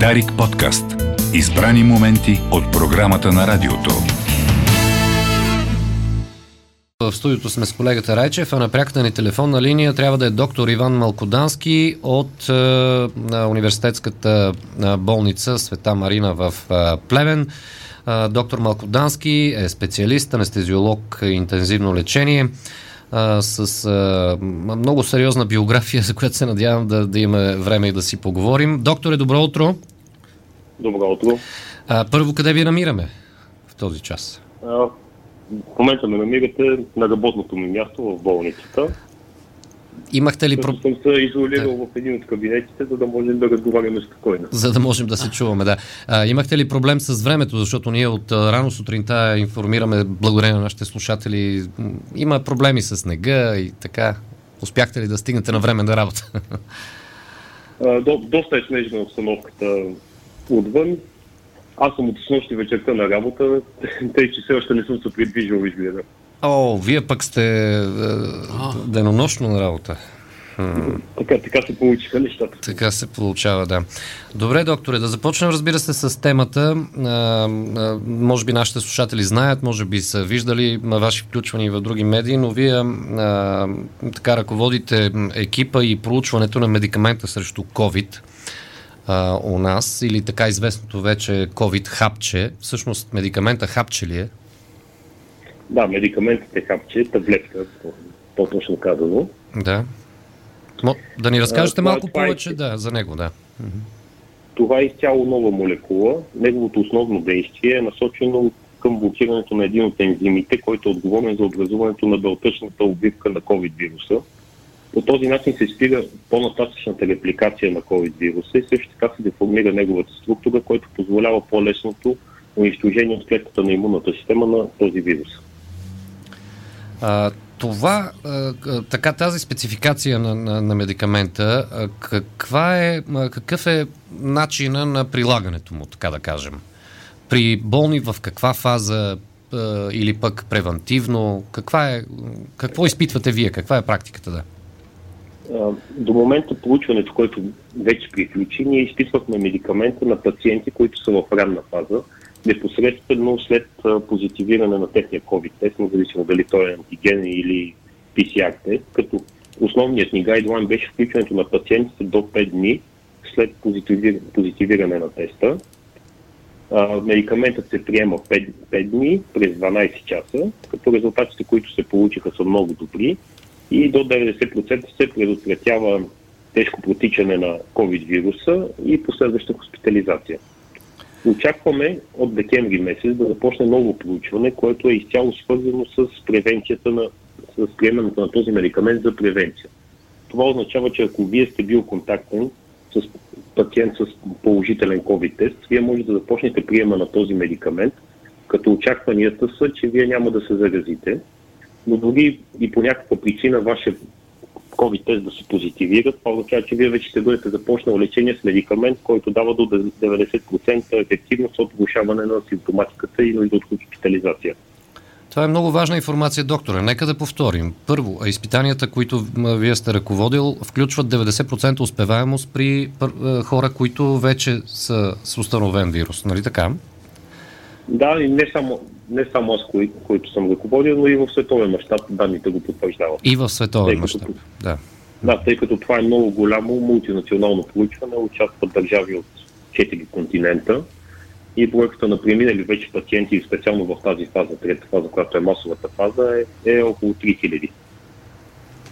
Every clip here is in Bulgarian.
Дарик подкаст. Избрани моменти от програмата на радиото. В студиото сме с колегата Райчев, а на пряката ни телефонна линия трябва да е доктор Иван Малкодански от е, университетската е, болница Света Марина в е, Плевен. Е, доктор Малкодански е специалист, анестезиолог интензивно лечение а, с а, много сериозна биография, за която се надявам да, да имаме време и да си поговорим. Докторе, добро утро! Добро утро! А, първо, къде ви намираме в този час? А, в момента ме намирате на работното ми място в болницата. Имахте ли проблем? съм се изолирал да. в един от кабинетите, за да можем да разговаряме спокойно. За да можем да се чуваме, да. А, имахте ли проблем с времето, защото ние от рано сутринта информираме, благодарение на нашите слушатели, има проблеми с снега и така. Успяхте ли да стигнете на време на работа? А, до, доста е снежна обстановката отвън. Аз съм от снощи вечерта на работа, тъй че все още не съм се придвижил изгледа. О, вие пък сте е, денонощно на работа. Така, така се получиха нещата. Така се получава, да. Добре, докторе, да започнем, разбира се, с темата. А, а, може би нашите слушатели знаят, може би са виждали ваши включвания в други медии, но вие а, така ръководите екипа и проучването на медикамента срещу COVID а, у нас, или така известното вече COVID хапче. Всъщност медикамента хапче ли е? Да, медикаментите хапче, таблетка, по-точно казано. Да. Да ни разкажете а, малко това е повече е... да, за него, да. Това е изцяло нова молекула. Неговото основно действие е насочено към блокирането на един от ензимите, който е отговорен за образуването на белтъчната обвивка на COVID-вируса. По този начин се спира по-нататъчната репликация на COVID-вируса и също така се деформира неговата структура, който позволява по-лесното унищожение от клетката на имунната система на този вирус. А, това, а, така тази спецификация на, на, на медикамента, а, каква е, а, какъв е начина на прилагането му, така да кажем? При болни в каква фаза а, или пък превентивно? Каква е, какво изпитвате вие? Каква е практиката да? До момента получването, което вече приключи, ние изпитвахме медикамента на пациенти, които са в ранна фаза, непосредствено след позитивиране на техния COVID тест, независимо дали той е антиген или PCR тест, като основният ни гайдлайн беше включването на пациентите до 5 дни след позитивиране на теста. медикаментът се приема 5, 5 дни през 12 часа, като резултатите, които се получиха, са много добри и до 90% се предотвратява тежко протичане на COVID вируса и последваща хоспитализация. Очакваме от декември месец да започне ново проучване, което е изцяло свързано с превенцията на, с приемането на този медикамент за превенция. Това означава, че ако вие сте бил контактен с пациент с положителен COVID тест, вие може да започнете приема на този медикамент, като очакванията са, че вие няма да се заразите, но дори и по някаква причина вашия COVID тест да се позитивира, това означава, че вие вече ще бъдете започнал лечение с медикамент, който дава до 90% ефективност от влушаване на симптоматиката и от хоспитализация. Това е много важна информация, доктора. Нека да повторим. Първо, изпитанията, които вие сте ръководил, включват 90% успеваемост при хора, които вече са с установен вирус. Нали така? Да, и не само, не само аз, кои, които съм ръководил, но и в световен мащаб данните го потвърждават. И в световен мащаб, да. Да, тъй като това е много голямо мултинационално проучване, участват държави от 4 континента и проекта на преминали вече пациенти, специално в тази фаза, трета фаза, която е масовата фаза, е, е около 3000.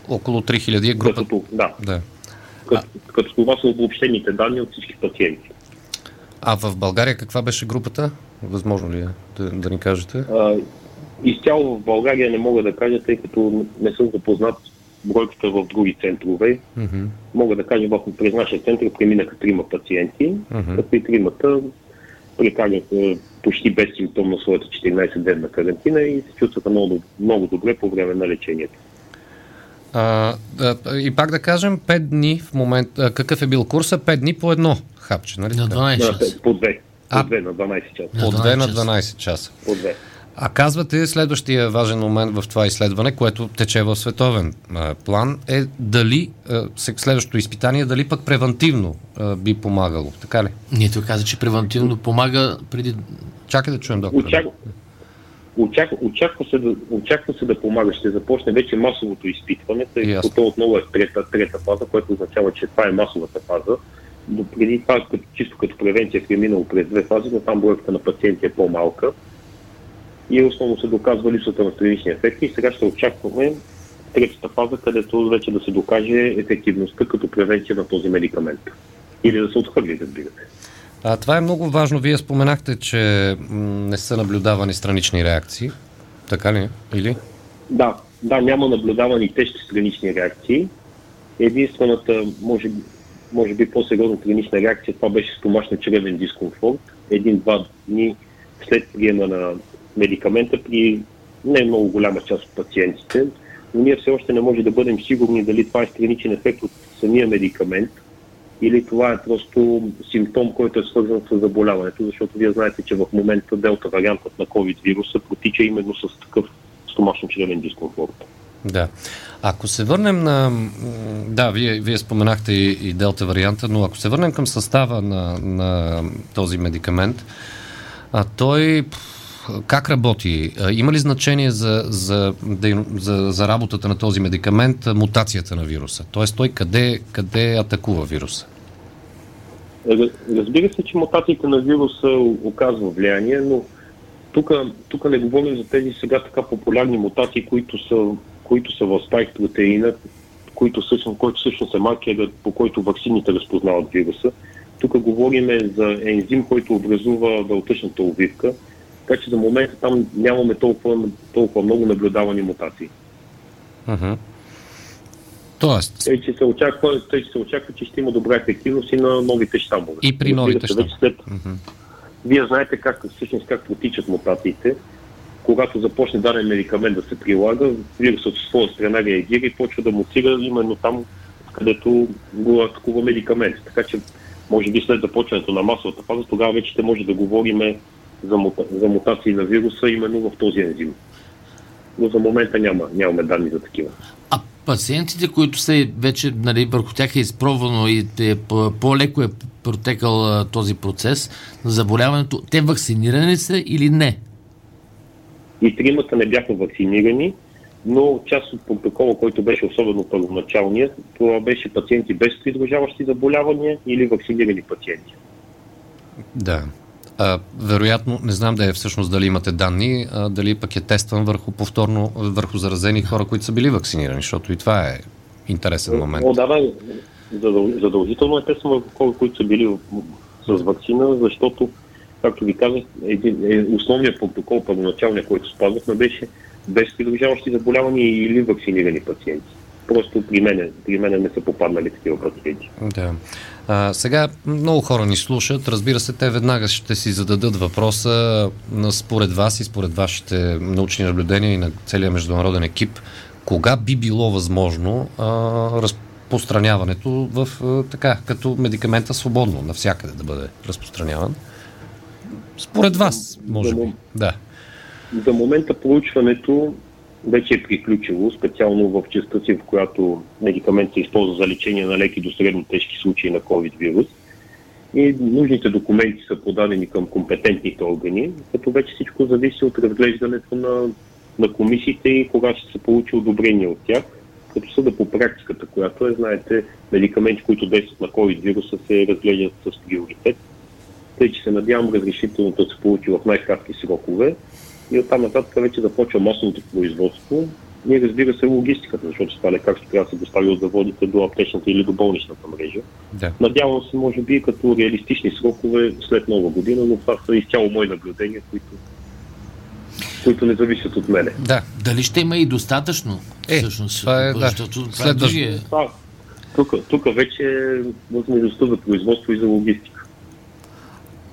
Около 3000 е група. Като, да. да. Като, а... като това са обобщените данни от всички пациенти. А в България каква беше групата? Възможно ли е да, да ни кажете? А, изцяло в България не мога да кажа, тъй като не съм запознат бройката в други центрове. Mm-hmm. Мога да кажа, в, през нашия център преминаха трима пациенти, mm-hmm. като и тримата прекараха почти без симптом на своята 14-дневна карантина и се чувстваха много, много добре по време на лечението. А, да, и пак да кажем, 5 дни в момента, какъв е бил курса? 5 дни по едно хапче, нали? На 12 да, по 2. От 2 на 12 часа. От 2 на 12 часа. От 2. А казвате, следващия важен момент в това изследване, което тече в световен а, план, е дали а, следващото изпитание, дали пък превентивно а, би помагало. Така ли? Ние той каза, че превентивно помага преди... Чакай да чуем доктора. Очак... Очаква, очаква, се да, очаква се да помага. Ще започне вече масовото изпитване, тъй като то отново е трета, трета фаза, което означава, че това е масовата фаза до преди това, като, чисто като превенция, е минало през две фази, но там бройката на пациенти е по-малка и основно се доказва липсата на странични ефекти. И сега ще очакваме третата фаза, където вече да се докаже ефективността като превенция на този медикамент. Или да се отхвърли, разбира се. А, това е много важно. Вие споменахте, че не са наблюдавани странични реакции. Така ли? Или? Да, да, няма наблюдавани тежки странични реакции. Единствената, може, може би по-сериозна странична реакция, това беше стомашно-чревен дискомфорт. Един-два дни след приема на медикамента при не много голяма част от пациентите, но ние все още не може да бъдем сигурни дали това е страничен ефект от самия медикамент или това е просто симптом, който е свързан с заболяването, защото вие знаете, че в момента делта вариантът на COVID вируса протича именно с такъв стомашно-чревен дискомфорт. Да. Ако се върнем на... Да, вие, вие споменахте и, и делта варианта, но ако се върнем към състава на, на този медикамент, а той как работи? Има ли значение за, за, за, за работата на този медикамент мутацията на вируса? Тоест той къде, къде атакува вируса? Разбира се, че мутациите на вируса оказва влияние, но тук не говорим за тези сега така популярни мутации, които са, които са в спайк протеина, които всъщност, който всъщност е маркерът, по който вакцините разпознават вируса. Тук говорим за ензим, който образува белтъчната увивка, така че за момента там нямаме толкова, толкова много наблюдавани мутации. Uh-huh. Тоест... Тъй, че се очаква, тъй, че се очаква, че ще има добра ефективност и на новите щамове. И при новите щамове. След... Uh-huh. Вие знаете как, всъщност как протичат мутациите. Когато започне даден медикамент да се прилага, вирусът от своя страна реагира и почва да мутира именно там, където го атакува медикамент. Така че, може би след започването на масовата фаза, тогава вече ще може да говорим за, мута, за мутации на вируса именно в този ензим. Но за момента няма, нямаме данни за такива. А пациентите, които са вече, нали, върху тях е изпробвано и е, по-леко е протекал този процес на заболяването, те вакцинирани са или не? И тримата не бяха вакцинирани, но част от протокола, който беше особено първоначалният, това беше пациенти без придружаващи заболявания или вакцинирани пациенти. Да. А, вероятно, не знам да е всъщност дали имате данни, а, дали пък е тестван върху повторно, върху заразени хора, които са били вакцинирани, защото и това е интересен момент. О, да, да, задължително е тестван върху хора, които са били с вакцина, защото, както ви казах, един, е, основният протокол, първоначалният, който спазвахме, беше без придружаващи заболявания или вакцинирани пациенти. Просто при мен, при мен не са попаднали такива пациенти. Да. А, сега много хора ни слушат. Разбира се, те веднага ще си зададат въпроса според вас и според вашите научни наблюдения и на целия международен екип. Кога би било възможно а, разпространяването в а, така, като медикамента свободно, навсякъде да бъде разпространяван? Според вас, може би. Да. За момента проучването вече е приключило, специално в частта си, в която медикамент се използва за лечение на леки до средно тежки случаи на COVID вирус. И нужните документи са подадени към компетентните органи, като вече всичко зависи от разглеждането на, на комисиите и кога ще се получи одобрение от тях. Като съда по практиката, която е, знаете, медикаменти, които действат на COVID вируса, се разглеждат с приоритет. Тъй, че се надявам разрешителното да се получи в най-кратки срокове и оттам нататък вече започва масовото производство. Ние разбира се логистиката, защото това лекарство трябва да се достави от заводите до аптечната или до болничната мрежа. Да. Надявам се, може би, като реалистични срокове след нова година, но това са изцяло мои наблюдения, които, които не зависят от мене. Да. Дали ще има и достатъчно? Е, всъщност, това е, да. Следващ... Е... Тук, тук вече е възможността за производство и за логистика.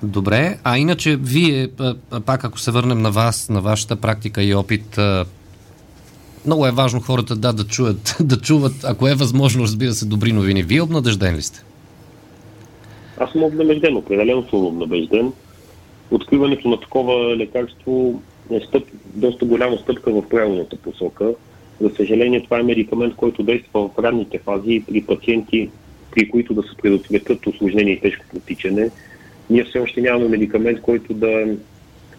Добре, а иначе вие, пак ако се върнем на вас, на вашата практика и опит, много е важно хората да, да чуят, да чуват, ако е възможно, разбира се, добри новини. Вие обнадежден ли сте? Аз съм обнадежден, определено съм обнадежден. Откриването на такова лекарство е стъп, доста голяма стъпка в правилната посока. За съжаление, това е медикамент, който действа в ранните фази при пациенти, при които да се предотвратят осложнение и тежко протичане. Ние все още нямаме медикамент, който да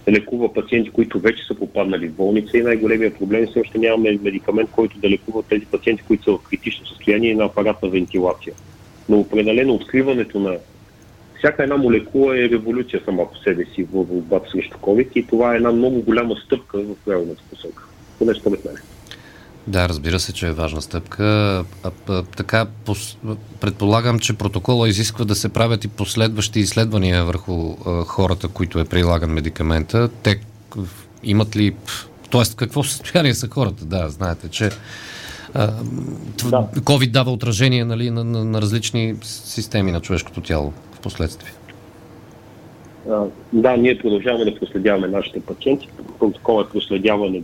лекува пациенти, които вече са попаднали в болница и най-големия проблем все още нямаме медикамент, който да лекува тези пациенти, които са в критично състояние на апаратна вентилация. Но определено откриването на всяка една молекула е революция сама по себе си в борбата срещу COVID и това е една много голяма стъпка в правилната посока. Поне според мен. Да, разбира се, че е важна стъпка. А, а, така, пос... предполагам, че протокола изисква да се правят и последващи изследвания върху а, хората, които е прилаган медикамента. Те имат ли... Тоест, какво състояние са хората? Да, знаете, че а, да. COVID дава отражение нали, на, на, на различни системи на човешкото тяло в последствие. Да, ние продължаваме да проследяваме нашите пациенти. Протокол е проследяване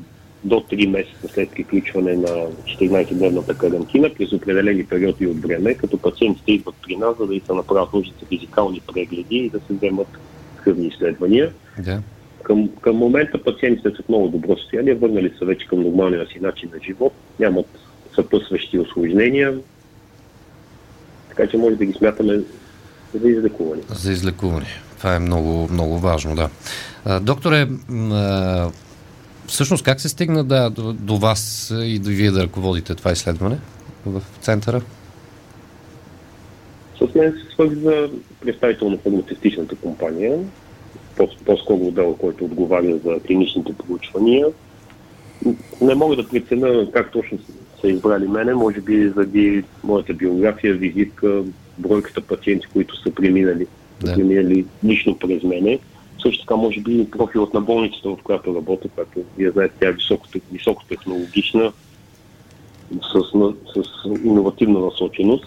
до 3 месеца след приключване на 14-дневната карантина през определени периоди от време, като пациентите идват при нас, за да и се направят нужните физикални прегледи и да се вземат кръвни изследвания. Да. Към, към момента пациентите са в много добро състояние, върнали са вече към нормалния си начин на живот, нямат съпъсващи осложнения, така че може да ги смятаме за излекуване. За излекуване. Това е много, много важно, да. Докторе, всъщност как се стигна да, до, до вас и да вие да ръководите това изследване в центъра? С мен се свърза представител на фармацевтичната компания, по-скоро отдел, който отговаря за клиничните проучвания. Не мога да преценя как точно са избрали мене, може би заради моята биография, визитка, бройката пациенти, които са преминали, да. преминали лично през мене. Също така, може би, профилът на болницата, в която работя, която, вие знаете, тя е високо, високотехнологична, с, с иновативна насоченост.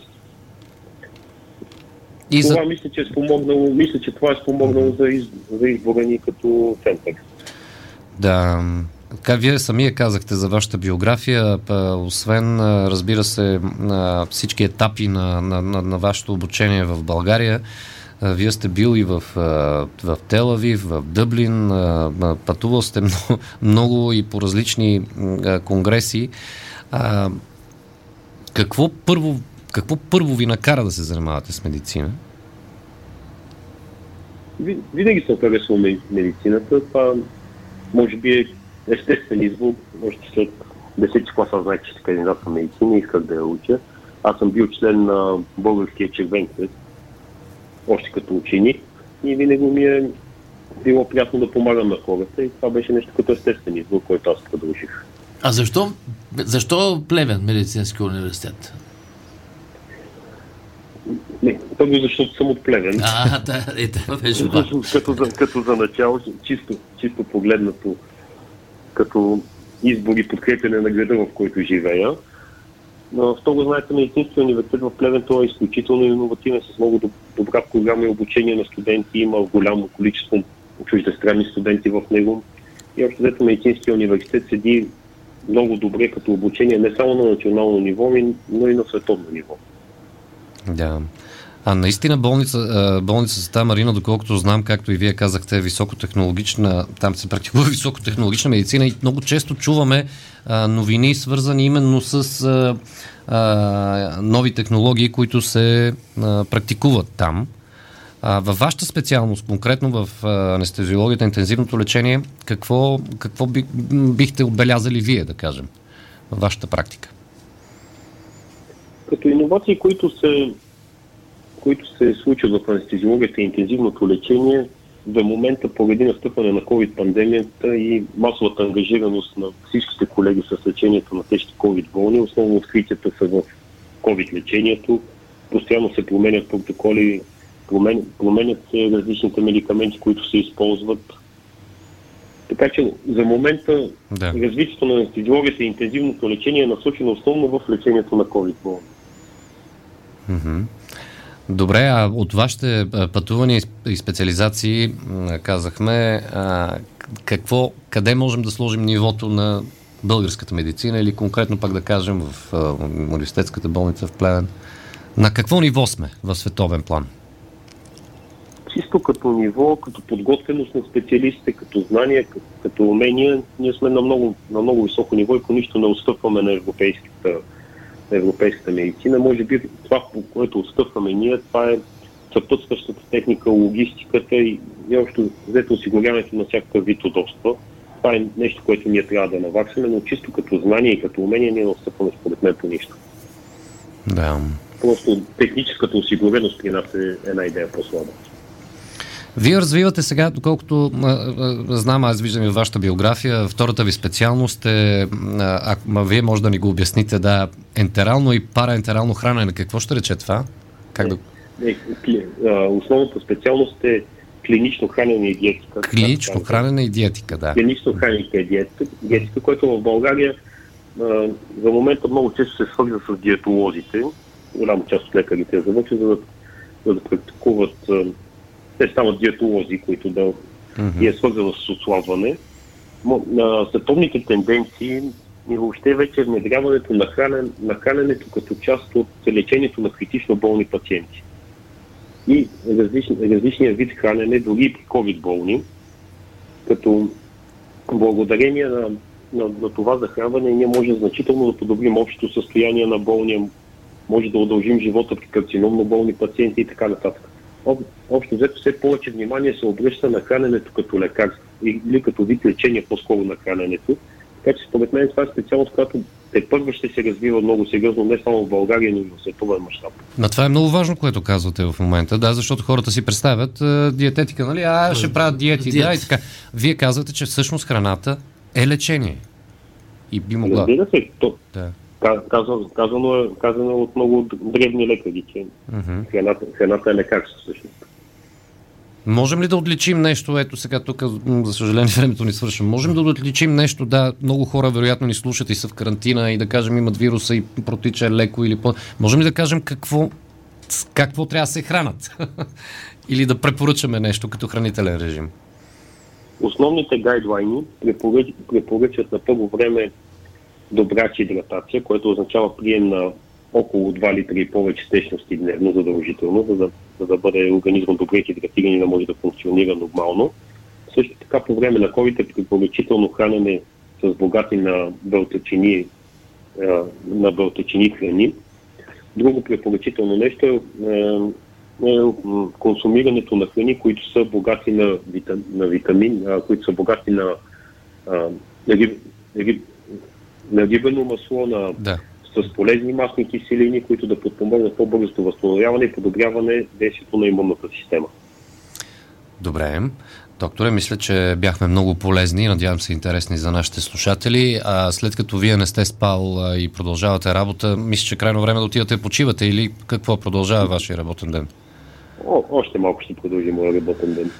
И това за... мисля, че е спомогнало, мисля, че това е спомогнало за, из, за избора ни като център. Да, така, вие самия казахте за вашата биография, освен, разбира се, всички етапи на, на, на, на вашето обучение в България, вие сте бил и в, в Телавив, в Дъблин, пътувал сте много, много и по различни конгреси. Какво първо, какво първо ви накара да се занимавате с медицина? Винаги съм харесвал медицината. Това може би е естествен избор. Още след 10 класа знаех, че ще кандидат на медицина и исках да я уча. Аз съм бил член на Българския червен крест още като ученик и винаги ми е било приятно да помагам на хората и това беше нещо като естествен избор, който аз продължих. А защо, защо Плевен медицински университет? Не, първо защото съм от Плевен. А, да, е, това беше като, за, като за начало, чисто, чисто погледнато, като избор и подкрепене на града, в който живея. Но второ, знаете, медицинския университет в Плевен той е изключително иновативен, с много добра програма и обучение на студенти. Има голямо количество чуждестранни студенти в него. И общо взето медицинския университет седи много добре като обучение не само на национално ниво, но и на световно ниво. Да. А наистина болница, болница Света Марина, доколкото знам, както и вие казахте, е високотехнологична, там се практикува високотехнологична медицина и много често чуваме а, новини, свързани именно с а, а, нови технологии, които се а, практикуват там. А, във вашата специалност, конкретно в анестезиологията, интензивното лечение, какво, какво би, бихте отбелязали вие, да кажем, във вашата практика? Като иновации, които се които се случват в анестезиологията и интензивното лечение, за момента поради настъпване на COVID-пандемията и масовата ангажираност на всичките колеги с лечението на тежки COVID болни, основно откритията са в COVID лечението, постоянно се променят протоколи, промен, променят се различните медикаменти, които се използват. Така че за момента да. развитието на анестезиологията и интензивното лечение е насочено основно в лечението на COVID болни. Mm-hmm. Добре, а от вашите пътувания и специализации казахме какво, къде можем да сложим нивото на българската медицина или конкретно пак да кажем в университетската болница в Плевен. На какво ниво сме в световен план? чисто като ниво, като подготвеност на специалистите, като знания, като, като умения, ние сме на много, на много високо ниво и по нищо не отстъпваме на европейската, европейската медицина. Може би това, по което отстъпваме ние, това е съпътстващата техника, логистиката и, и общо взето осигуряването на всякакъв вид удобства. Това е нещо, което ние трябва да наваксаме, но чисто като знание и като умение ние не отстъпваме според мен по нищо. Да. Просто техническата осигуреност при нас е една идея по-слаба. Вие развивате сега, доколкото а, а, знам, аз виждам и в вашата биография, втората ви специалност е, а, а, вие може да ни го обясните, да, ентерално и параентерално хранене. Какво ще рече това? Как да... Основната специалност е клинично хранене и диетика. Клинично хранене и диетика, да. Клинично хранене и диетика, диетика, което в България за момента много често се свързва с диетолозите. Голяма част от лекарите за за да, за да практикуват те стават диетолози, които да mm-hmm. е свързано с отслабване. На световните тенденции и въобще вече внедряването на, хранен, на храненето като част от лечението на критично болни пациенти. И различни, различния вид хранене, дори и при COVID болни, като благодарение на, на, на това захранване ние може значително да подобрим общото състояние на болния, може да удължим живота при карциномно болни пациенти и така нататък общо взето все повече внимание се обръща на храненето като лекарство или като вид лечение по-скоро на храненето. Така че според мен това е специалност, която те първо ще се развива много сериозно, не само в България, но и в световен мащаб. Но това е много важно, което казвате в момента, да, защото хората си представят а, диететика, нали? А, ще правят диети, Диет. да, и така. Вие казвате, че всъщност храната е лечение. И би могла. Разбира се, то, да. Казано, казано, е, казано е от много древни лекари, че uh-huh. храната, храната е лекарство всъщност. Можем ли да отличим нещо, ето сега тук, за съжаление, времето ни свършва, можем да отличим нещо, да, много хора вероятно ни слушат и са в карантина и да кажем имат вируса и протича леко или по... Можем ли да кажем какво, какво трябва да се хранат? или да препоръчаме нещо като хранителен режим? Основните гайдлайни препоръчат на първо време добра хидратация, което означава прием на около 2 литра и повече течности дневно задължително, за да, за да бъде организмът добре хидратиран и да може да функционира нормално. Също така по време на COVID е препоръчително хранене с богати на белтачини, на белтачини храни. Друго препоръчително нещо е, е, е консумирането на храни, които са богати на, витам, на витамин, които са богати на, на риб, риб, на рибено масло, на, да. с полезни масни киселини, които да подпомогнат по-бързото възстановяване и подобряване действието на имунната система. Добре. Докторе, мисля, че бяхме много полезни и надявам се интересни за нашите слушатели. А след като вие не сте спал и продължавате работа, мисля, че крайно време да отидете почивате или какво продължава вашия работен ден? О, още малко ще продължи моя работен ден.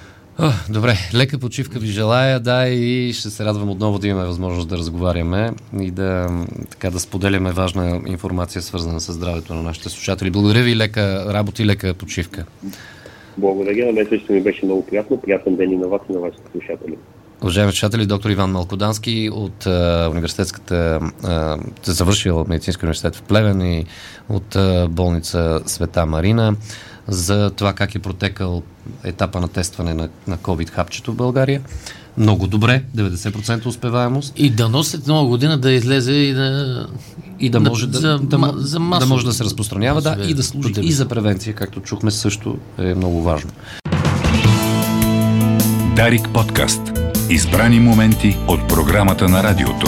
О, добре, лека почивка ви желая, да, и ще се радвам отново да имаме възможност да разговаряме и да, така, да споделяме важна информация, свързана с здравето на нашите слушатели. Благодаря ви, лека работа и лека почивка. Благодаря, на мен също ми беше много приятно. Приятен ден и на вас и на вашите слушатели. Уважаеми слушатели, доктор Иван Малкодански от а, университетската, а, завършил медицински университет в Плевен и от а, болница Света Марина за това как е протекал етапа на тестване на, на COVID хапчето в България. Много добре, 90% успеваемост. И да носят нова година да излезе и да... И да може да, за, да, за да, може да се разпространява, да, и да служи и за превенция, както чухме също е много важно. Дарик подкаст. Избрани моменти от програмата на радиото.